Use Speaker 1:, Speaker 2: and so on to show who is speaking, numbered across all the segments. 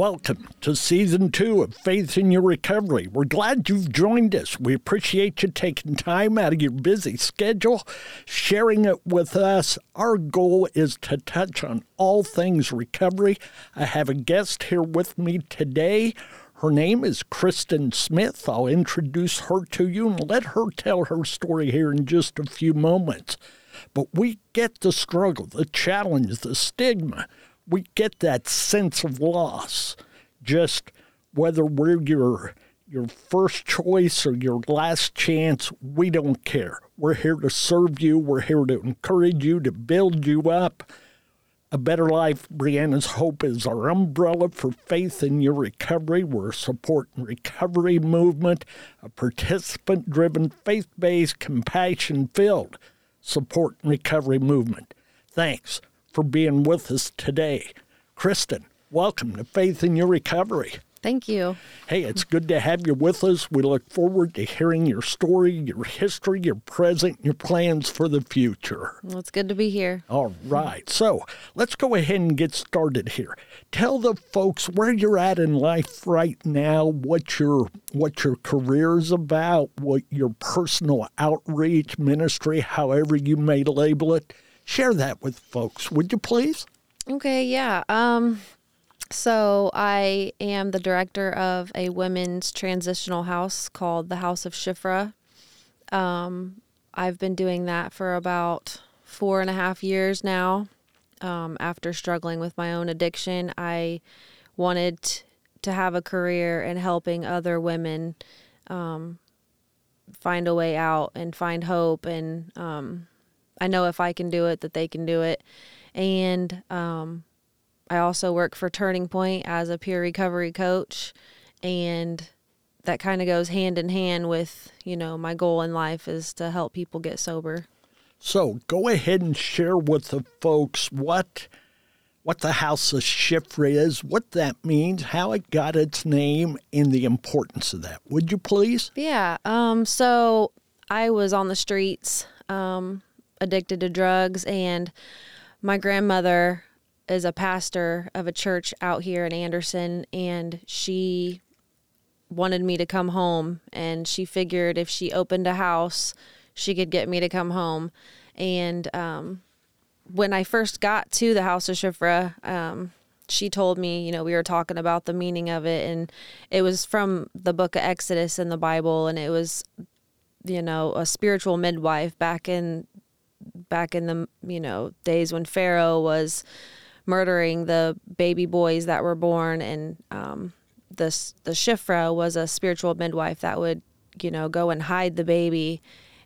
Speaker 1: Welcome to season two of Faith in Your Recovery. We're glad you've joined us. We appreciate you taking time out of your busy schedule, sharing it with us. Our goal is to touch on all things recovery. I have a guest here with me today. Her name is Kristen Smith. I'll introduce her to you and let her tell her story here in just a few moments. But we get the struggle, the challenge, the stigma we get that sense of loss. Just whether we're your your first choice or your last chance, we don't care. We're here to serve you. We're here to encourage you, to build you up. A Better Life, Brianna's Hope is our umbrella for faith in your recovery. We're a support and recovery movement, a participant driven, faith based, compassion filled support and recovery movement. Thanks for being with us today. Kristen, welcome to Faith in Your Recovery.
Speaker 2: Thank you.
Speaker 1: Hey, it's good to have you with us. We look forward to hearing your story, your history, your present, your plans for the future.
Speaker 2: Well, it's good to be here.
Speaker 1: All right. So let's go ahead and get started here. Tell the folks where you're at in life right now, what your what your career is about, what your personal outreach ministry, however you may label it. Share that with folks, would you please?
Speaker 2: Okay, yeah. Um so I am the director of a women's transitional house called the House of Shifra. Um, I've been doing that for about four and a half years now. Um, after struggling with my own addiction, I wanted to have a career in helping other women um, find a way out and find hope. And um, I know if I can do it, that they can do it. And um, I also work for Turning Point as a peer recovery coach, and that kind of goes hand in hand with you know my goal in life is to help people get sober.
Speaker 1: So go ahead and share with the folks what what the House of Shifra is, what that means, how it got its name, and the importance of that. Would you please?
Speaker 2: Yeah. Um. So I was on the streets, um, addicted to drugs, and my grandmother is a pastor of a church out here in Anderson, and she wanted me to come home. And she figured if she opened a house, she could get me to come home. And um, when I first got to the House of Shifra, um, she told me, you know, we were talking about the meaning of it, and it was from the book of Exodus in the Bible, and it was, you know, a spiritual midwife back in back in the you know days when Pharaoh was murdering the baby boys that were born, and um, the the Shifra was a spiritual midwife that would you know go and hide the baby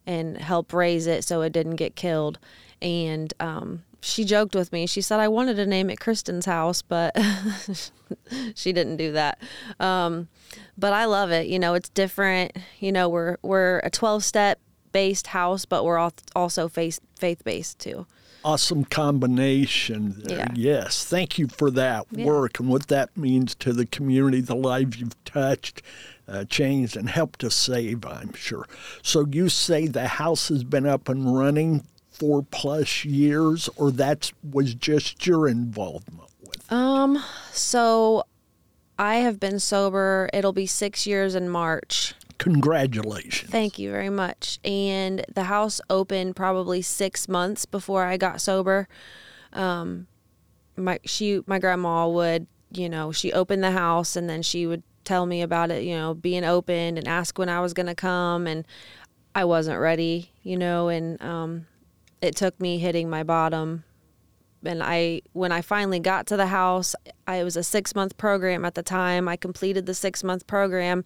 Speaker 2: and help raise it so it didn't get killed. And um, she joked with me. She said I wanted to name it Kristen's house, but she didn't do that. Um, but I love it. You know, it's different. You know, we're we're a twelve step based house, but we're also faith faith based too
Speaker 1: awesome combination there.
Speaker 2: Yeah.
Speaker 1: Yes. Thank you for that
Speaker 2: Yeah.
Speaker 1: work and what that means to the community, the lives you've touched, uh, changed, and helped to save, I'm sure. So you say the house has been up and running four plus years, or that was just your involvement with it?
Speaker 2: Um, so I have been sober. It'll be six years in March.
Speaker 1: Congratulations.
Speaker 2: Thank you very much. And the house opened probably six months before I got sober. Um, my she my grandma would you know she opened the house and then she would tell me about it you know being opened and ask when I was gonna come and I wasn't ready you know and um, it took me hitting my bottom and I when I finally got to the house I was a six month program at the time I completed the six month program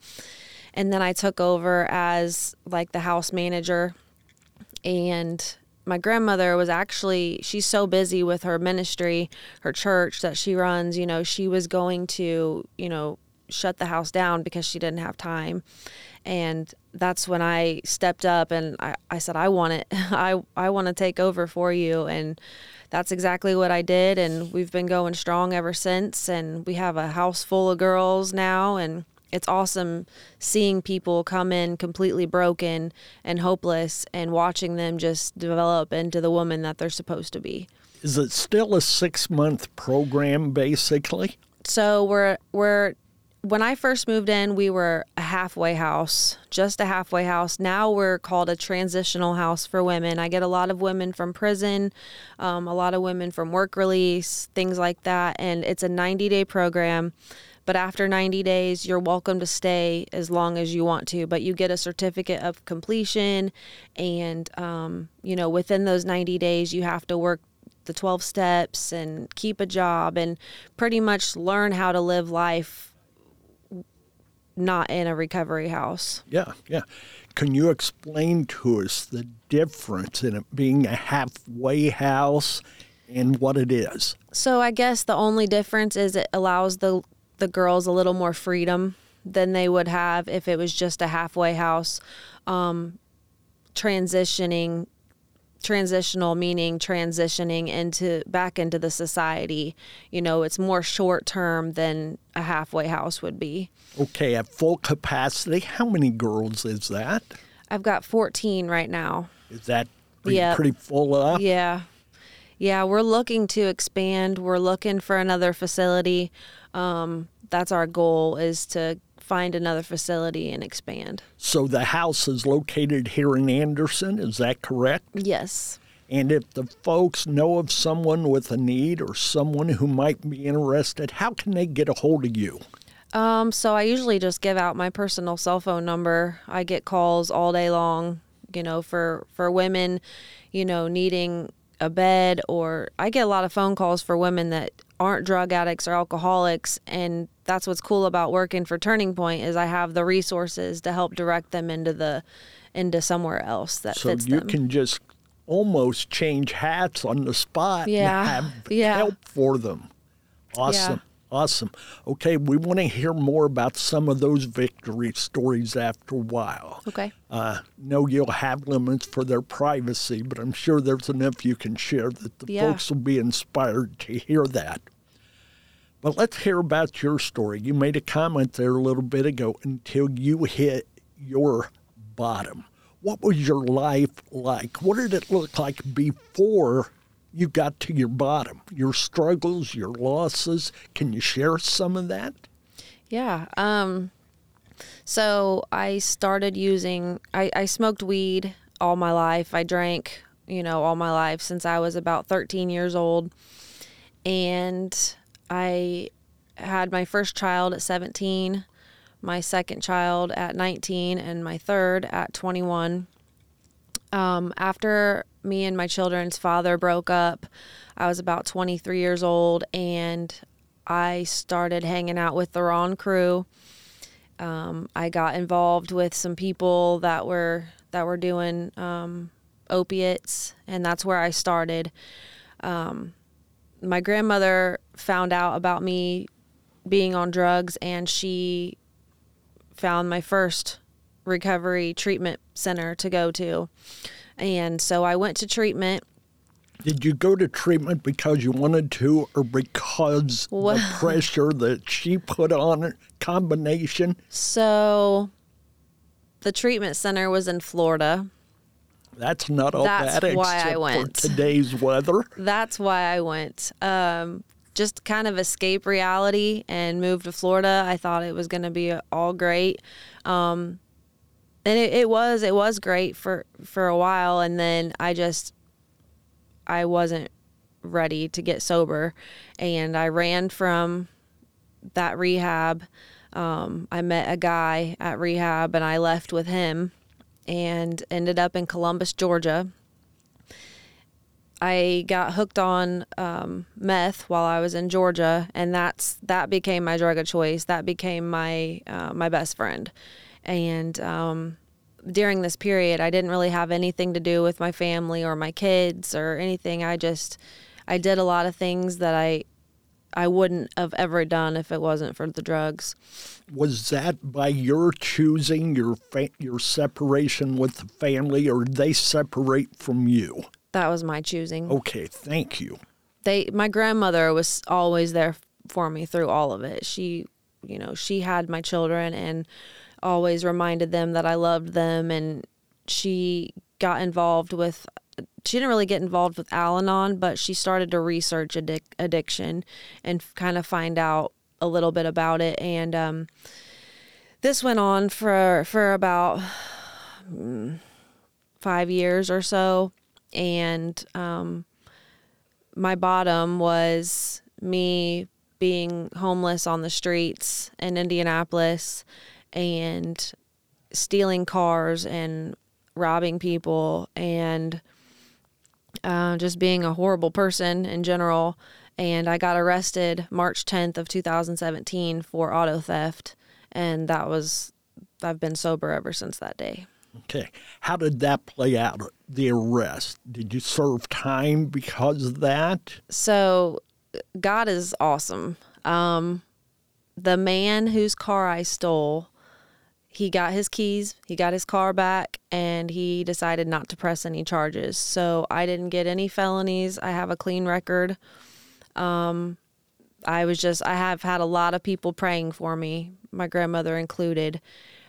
Speaker 2: and then I took over as like the house manager and my grandmother was actually she's so busy with her ministry, her church that she runs, you know, she was going to, you know, shut the house down because she didn't have time. And that's when I stepped up and I, I said, I want it. I, I want to take over for you. And that's exactly what I did. And we've been going strong ever since. And we have a house full of girls now. And it's awesome seeing people come in completely broken and hopeless and watching them just develop into the woman that they're supposed to be.
Speaker 1: Is it still a six month program, basically?
Speaker 2: So we're we're when I first moved in, we were a halfway house, just a halfway house. Now we're called a transitional house for women. I get a lot of women from prison, um, a lot of women from work release, things like that. And it's a 90 day program. But after 90 days, you're welcome to stay as long as you want to. But you get a certificate of completion. And, um, you know, within those 90 days, you have to work the 12 steps and keep a job and pretty much learn how to live life not in a recovery house.
Speaker 1: Yeah, yeah. Can you explain to us the difference in it being a halfway house and what it is?
Speaker 2: So I guess the only difference is it allows the the girls a little more freedom than they would have if it was just a halfway house. Um, transitioning transitional meaning transitioning into back into the society you know it's more short term than a halfway house would be
Speaker 1: Okay, at full capacity, how many girls is that?
Speaker 2: i've got 14 right now
Speaker 1: Is that are
Speaker 2: Yep.
Speaker 1: pretty full up?
Speaker 2: yeah yeah we're looking to expand we're looking for another facility um, that's our goal is to find another facility and expand
Speaker 1: So the house is located here in Anderson, is that correct?
Speaker 2: yes
Speaker 1: And if the folks know of someone with a need or someone who might be interested, how can they get a hold of you?
Speaker 2: Um, so I usually just give out my personal cell phone number. I get calls all day long, you know, for for women, you know, needing a bed or I get a lot of phone calls for women that aren't drug addicts or alcoholics and that's what's cool about working for Turning Point is I have the resources to help direct them into the into somewhere else that
Speaker 1: So
Speaker 2: fits
Speaker 1: you
Speaker 2: them.
Speaker 1: can just almost change hats on the spot
Speaker 2: Yeah,
Speaker 1: and have
Speaker 2: yeah.
Speaker 1: help for them. Awesome. Awesome. Okay, we want to hear more about some of those victory stories after a while.
Speaker 2: okay.
Speaker 1: Uh, know you'll have limits for their privacy, but I'm sure there's enough you can share that the
Speaker 2: Yeah.
Speaker 1: folks will be inspired to hear that. But let's hear about your story. You made a comment there a little bit ago until you hit your bottom. What was your life like? What did it look like before you got to your bottom? Your struggles, your losses. Can you share some of that?
Speaker 2: Yeah. Um, so I started using, I, I smoked weed all my life. I drank, you know, all my life since I was about 13 years old. And I had my first child at 17, my second child at 19, and my third at 21. Um, after me and my children's father broke up, I was about 23 years old and I started hanging out with the Ron crew. Um, I got involved with some people that were that were doing um, opiates, and that's where I started. Um, my grandmother found out about me being on drugs, and she found my first recovery treatment center to go to. And so I went to treatment.
Speaker 1: Did you go to treatment because you wanted to or because
Speaker 2: Well-
Speaker 1: the pressure that she put on it? Combination?
Speaker 2: So the treatment center was in Florida.
Speaker 1: That's not all
Speaker 2: That's
Speaker 1: bad
Speaker 2: why I went.
Speaker 1: for today's weather.
Speaker 2: That's why I went. Um, just kind of escape reality and move to Florida. I thought it was going to be all great. Um, and it, it was it was great for for a while and then I just I wasn't ready to get sober and I ran from that rehab. Um, I met a guy at rehab and I left with him and ended up in Columbus, Georgia. I got hooked on um, meth while I was in Georgia, and that's that became my drug of choice. That became my uh, my best friend, and um, during this period, I didn't really have anything to do with my family or my kids or anything. I just I did a lot of things that I I wouldn't have ever done if it wasn't for the drugs.
Speaker 1: Was that by your choosing your fa- your separation with the family, or they separate from you?
Speaker 2: That was my choosing.
Speaker 1: Okay, thank you.
Speaker 2: They my grandmother was always there for me through all of it. She, you know, she had my children and always reminded them that I loved them and she got involved with she didn't really get involved with Al-Anon, but she started to research addic- addiction and kind of find out a little bit about it. And um, this went on for for about mm, five years or so, and um, my bottom was me being homeless on the streets in Indianapolis and stealing cars and robbing people and uh, just being a horrible person in general. And I got arrested March 10th of 2017 for auto theft, and that was I've been sober ever since that day.
Speaker 1: Okay. How did that play out, the arrest? Did you serve time because of that?
Speaker 2: So, God is awesome. Um, the man whose car I stole, he got his keys, he got his car back, and he decided not to press any charges. So, I didn't get any felonies. I have a clean record. Um, I was just, I have had a lot of people praying for me, my grandmother included.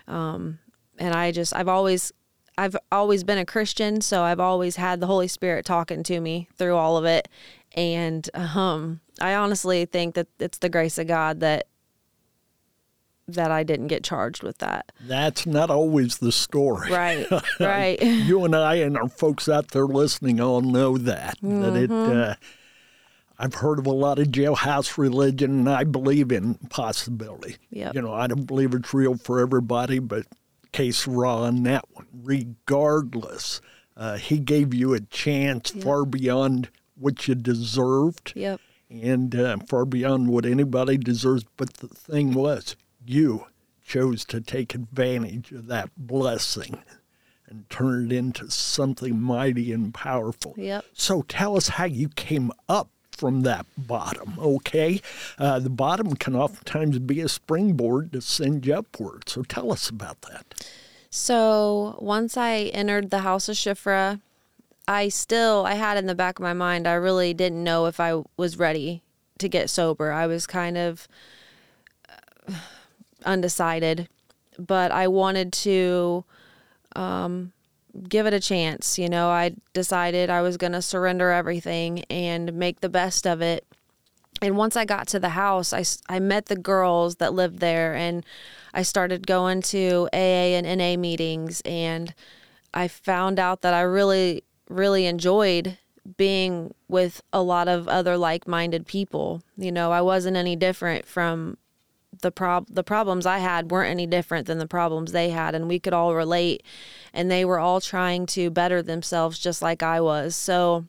Speaker 2: Um, and I just, I've always, I've always been a Christian, so I've always had the Holy Spirit talking to me through all of it. And um, I honestly think that it's the grace of God that that I didn't get charged with that.
Speaker 1: That's not always the story.
Speaker 2: Right, right.
Speaker 1: you and I and our folks out there listening all know that. That it.
Speaker 2: Mm-hmm.
Speaker 1: Uh, I've heard of a lot of jailhouse religion, and I believe in possibility.
Speaker 2: Yep.
Speaker 1: You know, I don't believe it's real for everybody, but case raw on that one. Regardless, uh, he gave you a chance far beyond what you deserved
Speaker 2: Yep.
Speaker 1: and uh, far beyond what anybody deserves. But the thing was, you chose to take advantage of that blessing and turn it into something mighty and powerful.
Speaker 2: Yep.
Speaker 1: So tell us how you came up from that bottom, okay? Uh, the bottom can oftentimes be a springboard to send you upward. So tell us about that.
Speaker 2: So once I entered the house of Shifra, I still I had in the back of my mind I really didn't know if I was ready to get sober. I was kind of undecided, but I wanted to um, give it a chance. You know, I decided I was going to surrender everything and make the best of it. And once I got to the house, I, I met the girls that lived there and I started going to AA and NA meetings. And I found out that I really, really enjoyed being with a lot of other like minded people. You know, I wasn't any different from the prob the problems I had weren't any different than the problems they had and we could all relate and they were all trying to better themselves just like I was. So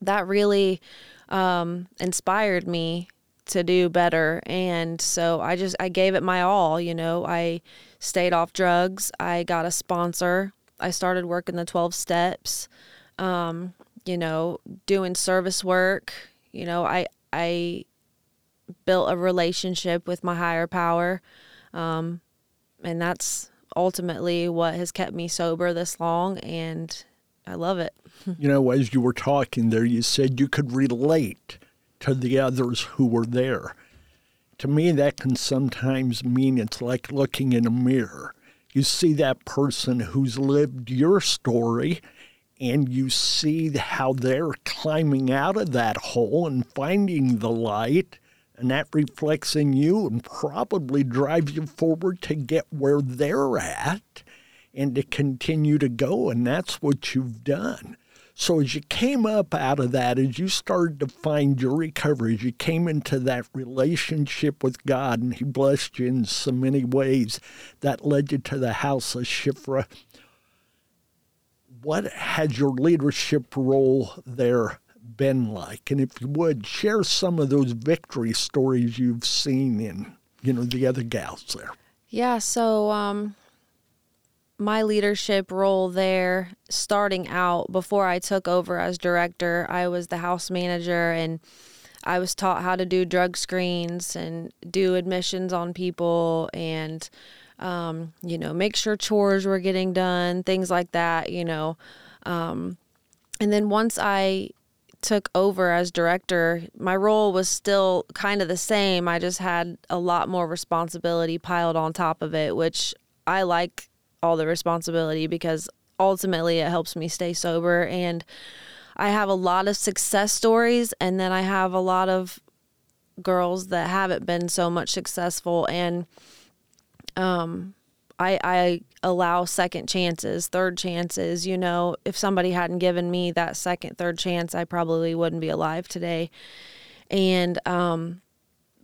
Speaker 2: that really um, inspired me to do better and so I just I gave it my all, you know. I stayed off drugs. I got a sponsor. I started working the 12 steps. Um, you know, doing service work. You know, I I built a relationship with my higher power. Um, and that's ultimately what has kept me sober this long. And I love it.
Speaker 1: You know, as you were talking there, you said you could relate to the others who were there. To me, that can sometimes mean it's like looking in a mirror. You see that person who's lived your story, and you see how they're climbing out of that hole and finding the light, and that reflects in you and probably drives you forward to get where they're at and to continue to go. And that's what you've done. So as you came up out of that, as you started to find your recovery, as you came into that relationship with God, and He blessed you in so many ways, that led you to the house of Shifra. What has your leadership role there been like? And if you would share some of those victory stories you've seen in, you know, the other gals there.
Speaker 2: Yeah. So, um, my leadership role there, starting out before I took over as director, I was the house manager and I was taught how to do drug screens and do admissions on people and, um, you know, make sure chores were getting done, things like that, you know. Um, and then once I took over as director, my role was still kind of the same. I just had a lot more responsibility piled on top of it, which I like all the responsibility because ultimately it helps me stay sober and I have a lot of success stories and then I have a lot of girls that haven't been so much successful and um I I allow second chances, third chances, you know, if somebody hadn't given me that second, third chance, I probably wouldn't be alive today. And um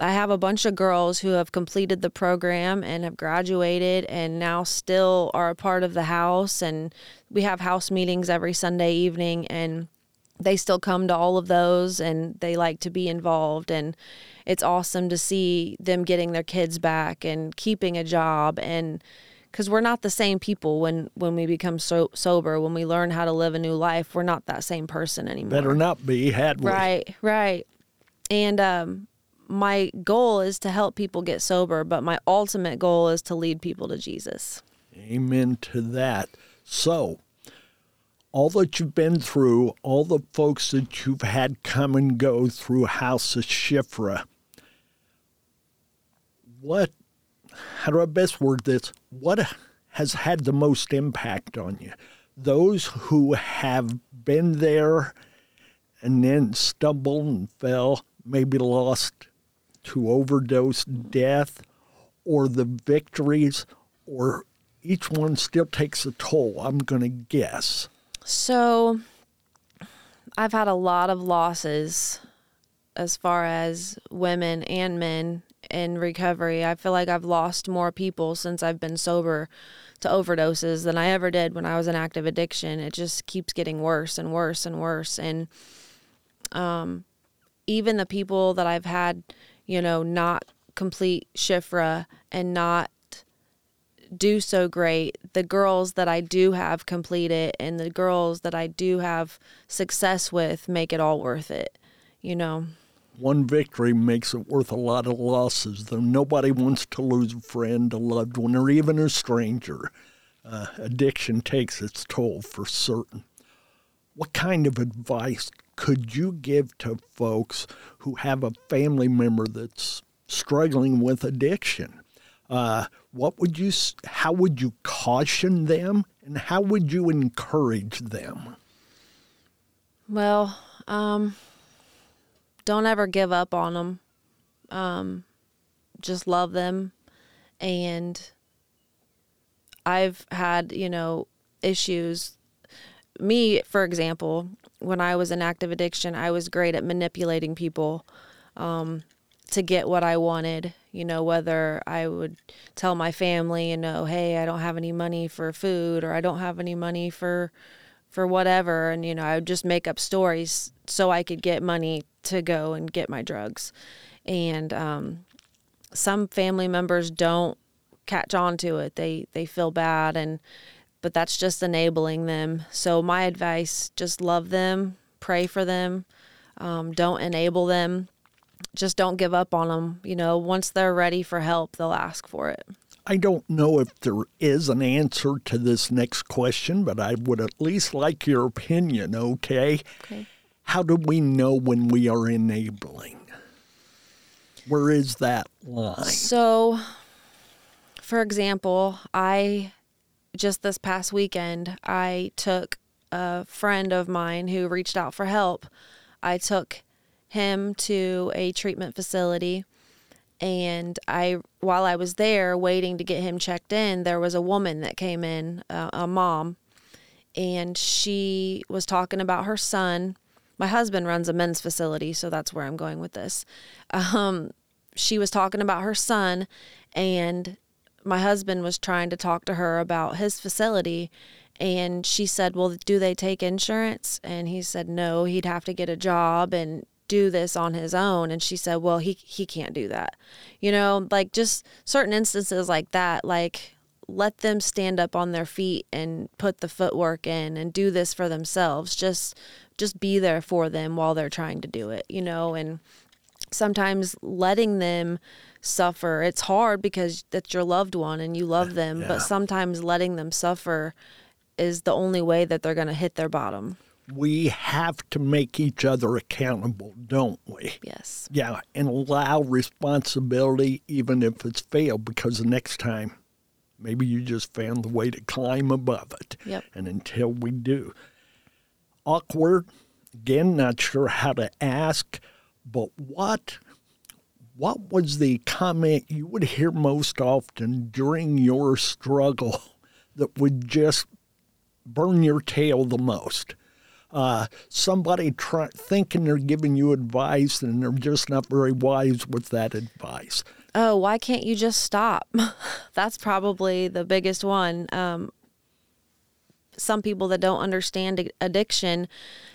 Speaker 2: I have a bunch of girls who have completed the program and have graduated and now still are a part of the house. And we have house meetings every Sunday evening, and they still come to all of those and they like to be involved. And it's awesome to see them getting their kids back and keeping a job. And because we're not the same people when, when we become so, sober, when we learn how to live a new life, we're not that same person anymore.
Speaker 1: Better not be, had we?
Speaker 2: Right, right. And um, my goal is to help people get sober, but my ultimate goal is to lead people to Jesus.
Speaker 1: Amen to that. So, all that you've been through, all the folks that you've had come and go through House of Shifra, what, how do I best word this? What has had the most impact on you? Those who have been there and then stumbled and fell, maybe lost to overdose death, or the victories, or each one still takes a toll, I'm going to guess.
Speaker 2: So, I've had a lot of losses as far as women and men in recovery. I feel like I've lost more people since I've been sober to overdoses than I ever did when I was in active addiction. It just keeps getting worse and worse and worse. And um, even the people that I've had you know, not complete Shifra and not do so great. The girls that I do have complete it and the girls that I do have success with make it all worth it, you know.
Speaker 1: One victory makes it worth a lot of losses, though nobody wants to lose a friend, a loved one, or even a stranger. Uh, addiction takes its toll for certain. What kind of advice could you give to folks who have a family member that's struggling with addiction? Uh, what would you? How would you caution them, and how would you encourage them?
Speaker 2: Well, um, don't ever give up on them. Um, just love them, and I've had you know issues. Me, for example, when I was in active addiction, I was great at manipulating people um, to get what I wanted. You know, whether I would tell my family, you know, hey, I don't have any money for food, or I don't have any money for for whatever, and you know, I would just make up stories so I could get money to go and get my drugs. And um, some family members don't catch on to it; they they feel bad and but that's just enabling them. So, my advice just love them, pray for them, um, don't enable them, just don't give up on them. You know, once they're ready for help, they'll ask for it.
Speaker 1: I don't know if there is an answer to this next question, but I would at least like your opinion, okay?
Speaker 2: Okay.
Speaker 1: How do we know when we are enabling? Where is that line?
Speaker 2: So, for example, I just this past weekend, I took a friend of mine who reached out for help. I took him to a treatment facility and I while I was there waiting to get him checked in, there was a woman that came in, uh, a mom, and she was talking about her son. My husband runs a men's facility, so that's where I'm going with this. Um, she was talking about her son and my husband was trying to talk to her about his facility and she said, "Well, do they take insurance?" And he said, "No, he'd have to get a job and do this on his own." And she said, "Well, he he can't do that." You know, like just certain instances like that, like let them stand up on their feet and put the footwork in and do this for themselves. Just just be there for them while they're trying to do it, you know, and sometimes letting them suffer. It's hard because that's your loved one and you love them, but sometimes letting them suffer is the only way that they're going to hit their bottom.
Speaker 1: We have to make each other accountable, don't we?
Speaker 2: Yes.
Speaker 1: Yeah, and allow responsibility even if it's failed because the next time maybe you just found the way to climb above it.
Speaker 2: Yep.
Speaker 1: And until we do. Awkward, again, not sure how to ask, but what what was the comment you would hear most often during your struggle that would just burn your tail the most? Uh, somebody try, thinking they're giving you advice and they're just not very wise with that advice.
Speaker 2: Oh, why can't you just stop? That's probably the biggest one. Um, some people that don't understand addiction,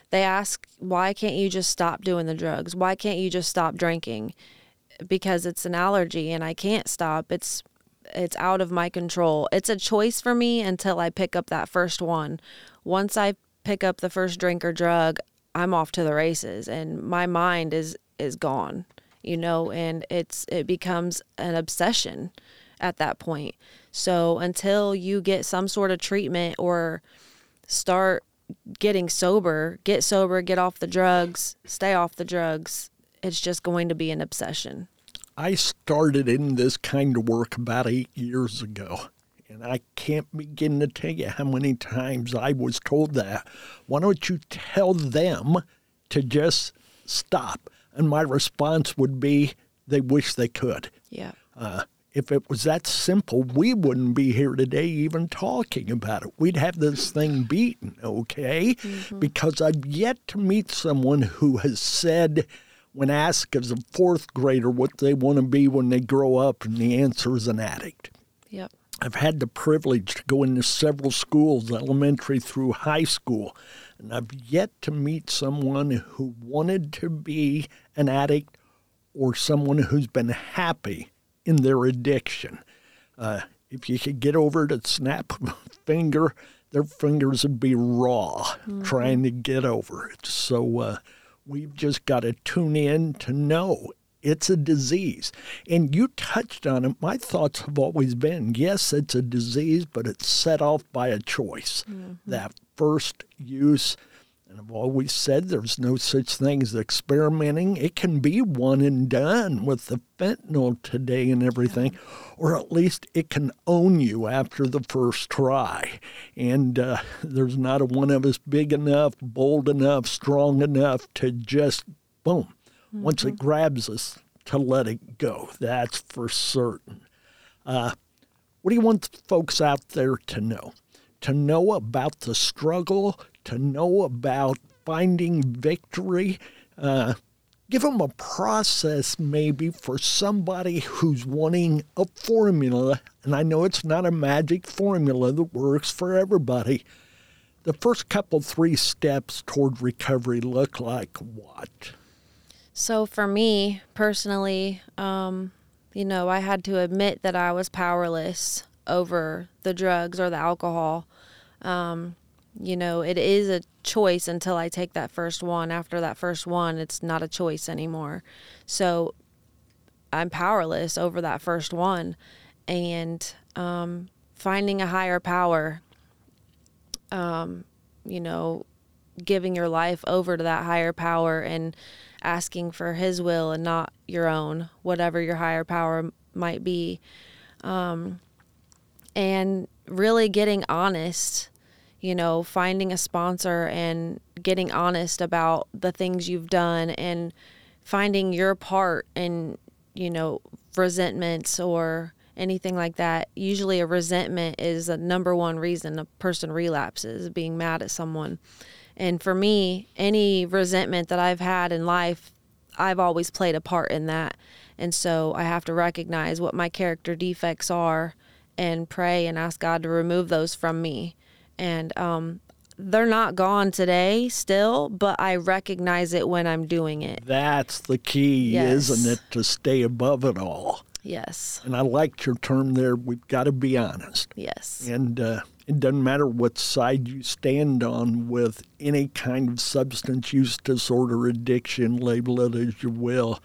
Speaker 2: they ask, why can't you just stop doing the drugs? Why can't you just stop drinking? Because it's an allergy and I can't stop. It's it's out of my control. It's a choice for me until I pick up that first one. Once I pick up the first drink or drug, I'm off to the races and my mind is is gone, you know, and it's it becomes an obsession at that point. So until you get some sort of treatment or start getting sober, get sober, get off the drugs, stay off the drugs, it's just going to be an obsession.
Speaker 1: I started in this kind of work about eight years ago. And I can't begin to tell you how many times I was told that. Why don't you tell them to just stop? And my response would be, they wish they could.
Speaker 2: Yeah.
Speaker 1: Uh, if it was that simple, we wouldn't be here today even talking about it. We'd have this thing beaten, okay? Because I've yet to meet someone who has said, when asked as a fourth grader what they want to be when they grow up, and the answer is an addict.
Speaker 2: Yep.
Speaker 1: I've had the privilege to go into several schools, elementary through high school, and I've yet to meet someone who wanted to be an addict or someone who's been happy in their addiction. Uh, if you could get over to snap a finger, their fingers would be raw trying to get over it. So uh, we've just got to tune in to know it's a disease. And you touched on it. My thoughts have always been yes, it's a disease, but it's set off by a choice. That first use, and I've always said there's no such thing as experimenting. It can be one and done with the fentanyl today and everything, or at least it can own you after the first try. And uh, there's not a one of us big enough, bold enough, strong enough to just boom once it grabs us to let it go. That's for certain. Uh, what do you want folks out there to know? To know about the struggle, to know about finding victory. Uh, give them a process maybe for somebody who's wanting a formula. And I know it's not a magic formula that works for everybody. The first couple, three steps toward recovery look like what?
Speaker 2: So for me personally, um, you know, I had to admit that I was powerless over the drugs or the alcohol. Um, you know, it is a choice until I take that first one. After that first one, it's not a choice anymore. So I'm powerless over that first one. And um, finding a higher power, um, you know, giving your life over to that higher power and asking for his will and not your own, whatever your higher power might be. Um, and really getting honest, you know, finding a sponsor and getting honest about the things you've done and finding your part in, you know, resentments or anything like that. Usually a resentment is a number one reason a person relapses, being mad at someone. And for me, any resentment that I've had in life, I've always played a part in that. And so I have to recognize what my character defects are and pray and ask God to remove those from me. And um, they're not gone today still, but I recognize it when I'm doing it.
Speaker 1: That's the key,
Speaker 2: Yes.
Speaker 1: isn't it, to stay above it all?
Speaker 2: Yes.
Speaker 1: And I liked your term there. We've got to be honest.
Speaker 2: Yes.
Speaker 1: And uh, it doesn't matter what side you stand on with any kind of substance use disorder, addiction, label it as you will.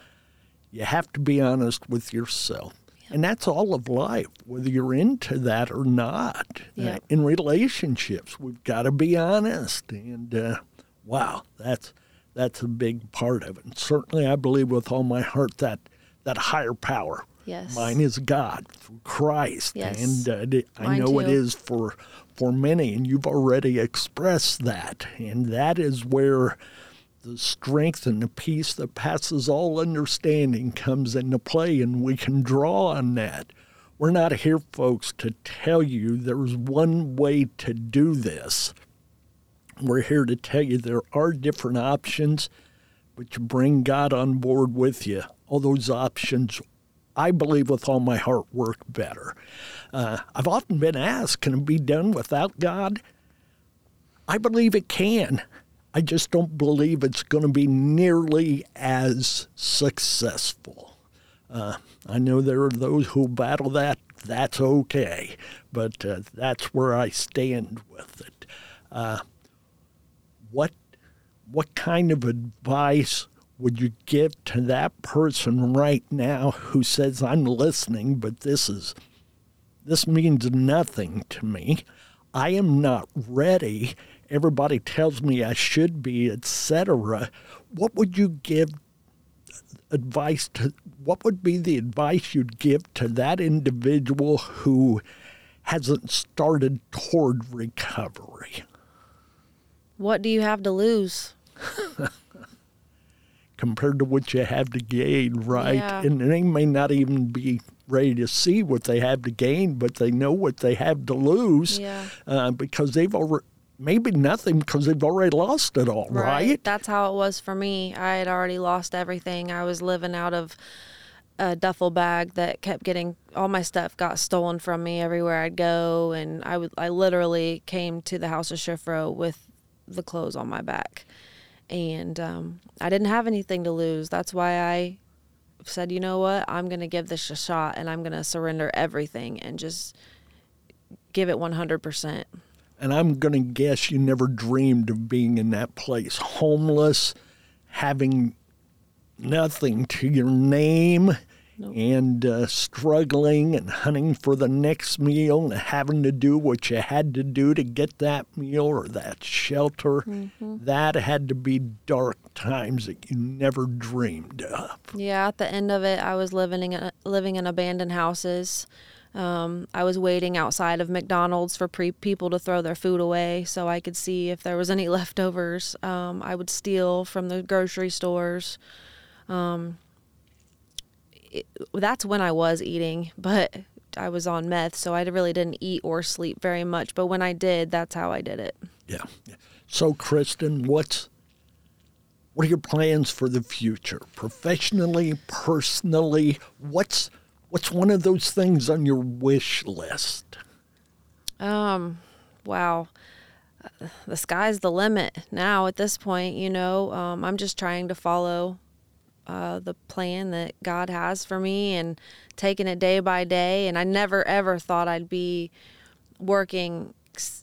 Speaker 1: You have to be honest with yourself. And that's all of life, whether you're into that or not. Uh, in relationships, we've got to be honest. And uh, wow, that's that's a big part of it. And certainly, I believe with all my heart that that higher power,
Speaker 2: Yes.
Speaker 1: mine is God through Christ.
Speaker 2: Yes.
Speaker 1: And uh, I
Speaker 2: Mine
Speaker 1: know it
Speaker 2: too.
Speaker 1: is for for many, and you've already expressed that. And that is where the strength and the peace that passes all understanding comes into play, and we can draw on that. We're not here, folks, to tell you there's one way to do this. We're here to tell you there are different options, but you bring God on board with you. All those options, I believe with all my heart, work better. Uh, I've often been asked, can it be done without God? I believe it can. I just don't believe it's going to be nearly as successful. Uh, I know there are those who battle that. That's okay, but uh, that's where I stand with it. Uh, what what kind of advice would you give to that person right now who says I'm listening, but this is this means nothing to me. I am not ready. Everybody tells me I should be, etc. What would you give advice to what would be the advice you'd give to that individual who hasn't started toward recovery?
Speaker 2: What do you have to lose?
Speaker 1: compared to what you have to gain, right?
Speaker 2: Yeah.
Speaker 1: And they may not even be ready to see what they have to gain, but they know what they have to lose
Speaker 2: Yeah.
Speaker 1: uh, because they've already, maybe nothing because they've already lost it all, right?
Speaker 2: That's how it was for me. I had already lost everything. I was living out of a duffel bag that kept getting all my stuff got stolen from me everywhere I'd go, and I would I literally came to the house of Shifra with the clothes on my back, and um, I didn't have anything to lose. That's why I said, you know what, I'm gonna give this a shot, and I'm gonna surrender everything and just give it 100 percent.
Speaker 1: And I'm going to guess you never dreamed of being in that place, homeless, having nothing to your name, and uh, struggling and hunting for the next meal and having to do what you had to do to get that meal or that shelter. That had to be dark times that you never dreamed of.
Speaker 2: Yeah, at the end of it, I was living in living in abandoned houses. Um, I was waiting outside of McDonald's for pre- people to throw their food away so I could see if there was any leftovers. Um, I would steal from the grocery stores. Um, it, that's when I was eating, but I was on meth, so I really didn't eat or sleep very much. But when I did, that's how I did it.
Speaker 1: Yeah. So, Kristen, what's what are your plans for the future, professionally, personally? What's what's one of those things on your wish list?
Speaker 2: Um, wow. The sky's the limit now at this point, you know. Um, I'm just trying to follow uh, the plan that God has for me and taking it day by day. And I never ever thought I'd be working,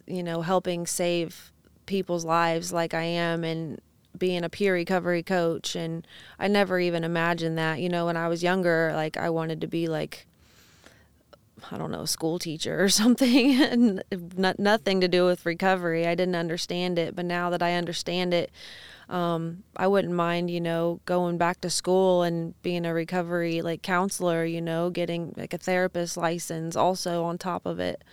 Speaker 2: you know, helping save people's lives like I am and being a peer recovery coach. And I never even imagined that, you know, when I was younger, like I wanted to be like, I don't know, a school teacher or something, and not, nothing to do with recovery. I didn't understand it, but now that I understand it, um, I wouldn't mind, you know, going back to school and being a recovery like counselor, you know, getting like a therapist license also on top of it.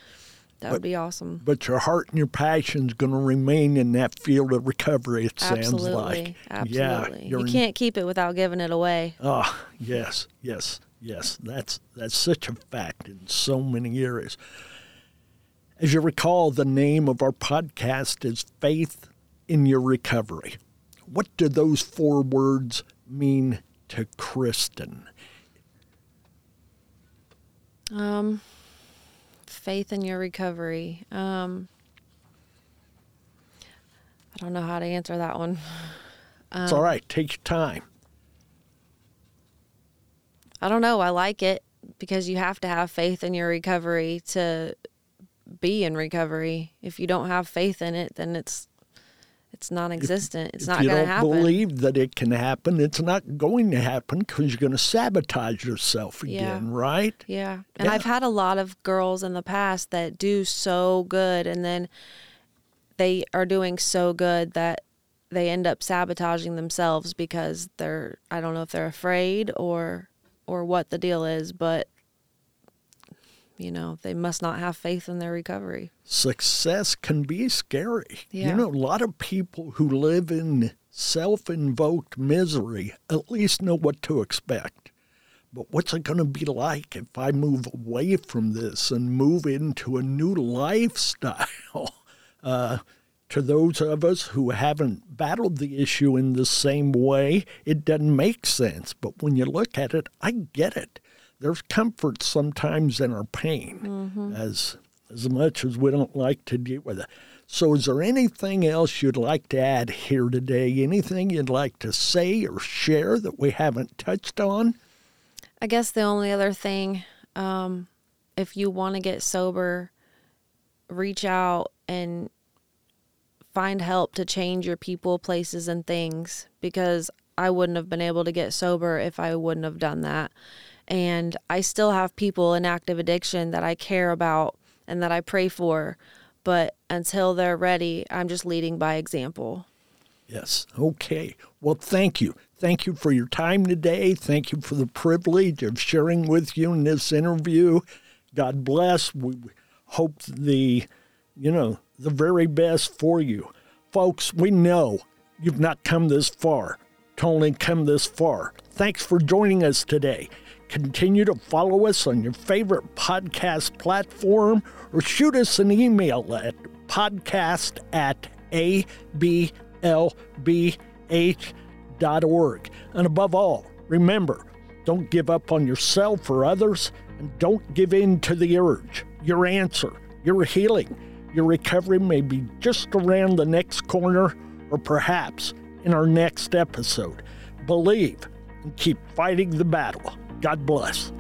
Speaker 2: That would be awesome.
Speaker 1: But your heart and your passion's going to remain in that field of recovery. It sounds like.
Speaker 2: absolutely.
Speaker 1: Yeah,
Speaker 2: you
Speaker 1: in-
Speaker 2: can't keep it without giving it away.
Speaker 1: Oh, yes, yes, yes. That's that's such a fact in so many areas. As you recall, the name of our podcast is Faith in Your Recovery. What do those four words mean to Kristen?
Speaker 2: Um, faith in your recovery. Um, I don't know how to answer that one.
Speaker 1: it's all right. Take your time.
Speaker 2: I don't know. I like it because you have to have faith in your recovery to be in recovery. If you don't have faith in it, then it's it's non-existent. It's not
Speaker 1: you
Speaker 2: going to
Speaker 1: don't
Speaker 2: happen.
Speaker 1: believe that it can happen, it's not going to happen because you're going to sabotage yourself
Speaker 2: Yeah.
Speaker 1: again, right?
Speaker 2: Yeah. And
Speaker 1: Yeah.
Speaker 2: I've had a lot of girls in the past that do so good and then they are doing so good that they end up sabotaging themselves because they're I don't know if they're afraid or or what the deal is, but you know, they must not have faith in their recovery.
Speaker 1: Success can be scary.
Speaker 2: Yeah.
Speaker 1: You know, a lot of people who live in self invoked misery at least know what to expect. But what's it going to be like if I move away from this and move into a new lifestyle? Uh, to those of us who haven't battled the issue in the same way, it doesn't make sense. But when you look at it, I get it. There's comfort sometimes in our pain, as as much as we don't like to deal with it. So, is there anything else you'd like to add here today? Anything you'd like to say or share that we haven't touched on?
Speaker 2: I guess the only other thing, um, if you want to get sober, reach out and find help to change your people, places, and things because I wouldn't have been able to get sober if I wouldn't have done that. And I still have people in active addiction that I care about and that I pray for. But until they're ready, I'm just leading by example.
Speaker 1: Yes. Okay. Well, thank you. Thank you for your time today. Thank you for the privilege of sharing with you in this interview. God bless. We hope the, you know, the very best for you. Folks, we know you've not come this far to only come this far. Thanks for joining us today. Continue to follow us on your favorite podcast platform or shoot us an email at podcast at ablbh.org. And above all, remember, don't give up on yourself or others, and don't give in to the urge. Your answer, your healing, your recovery may be just around the next corner or perhaps in our next episode. Believe and keep fighting the battle. God bless.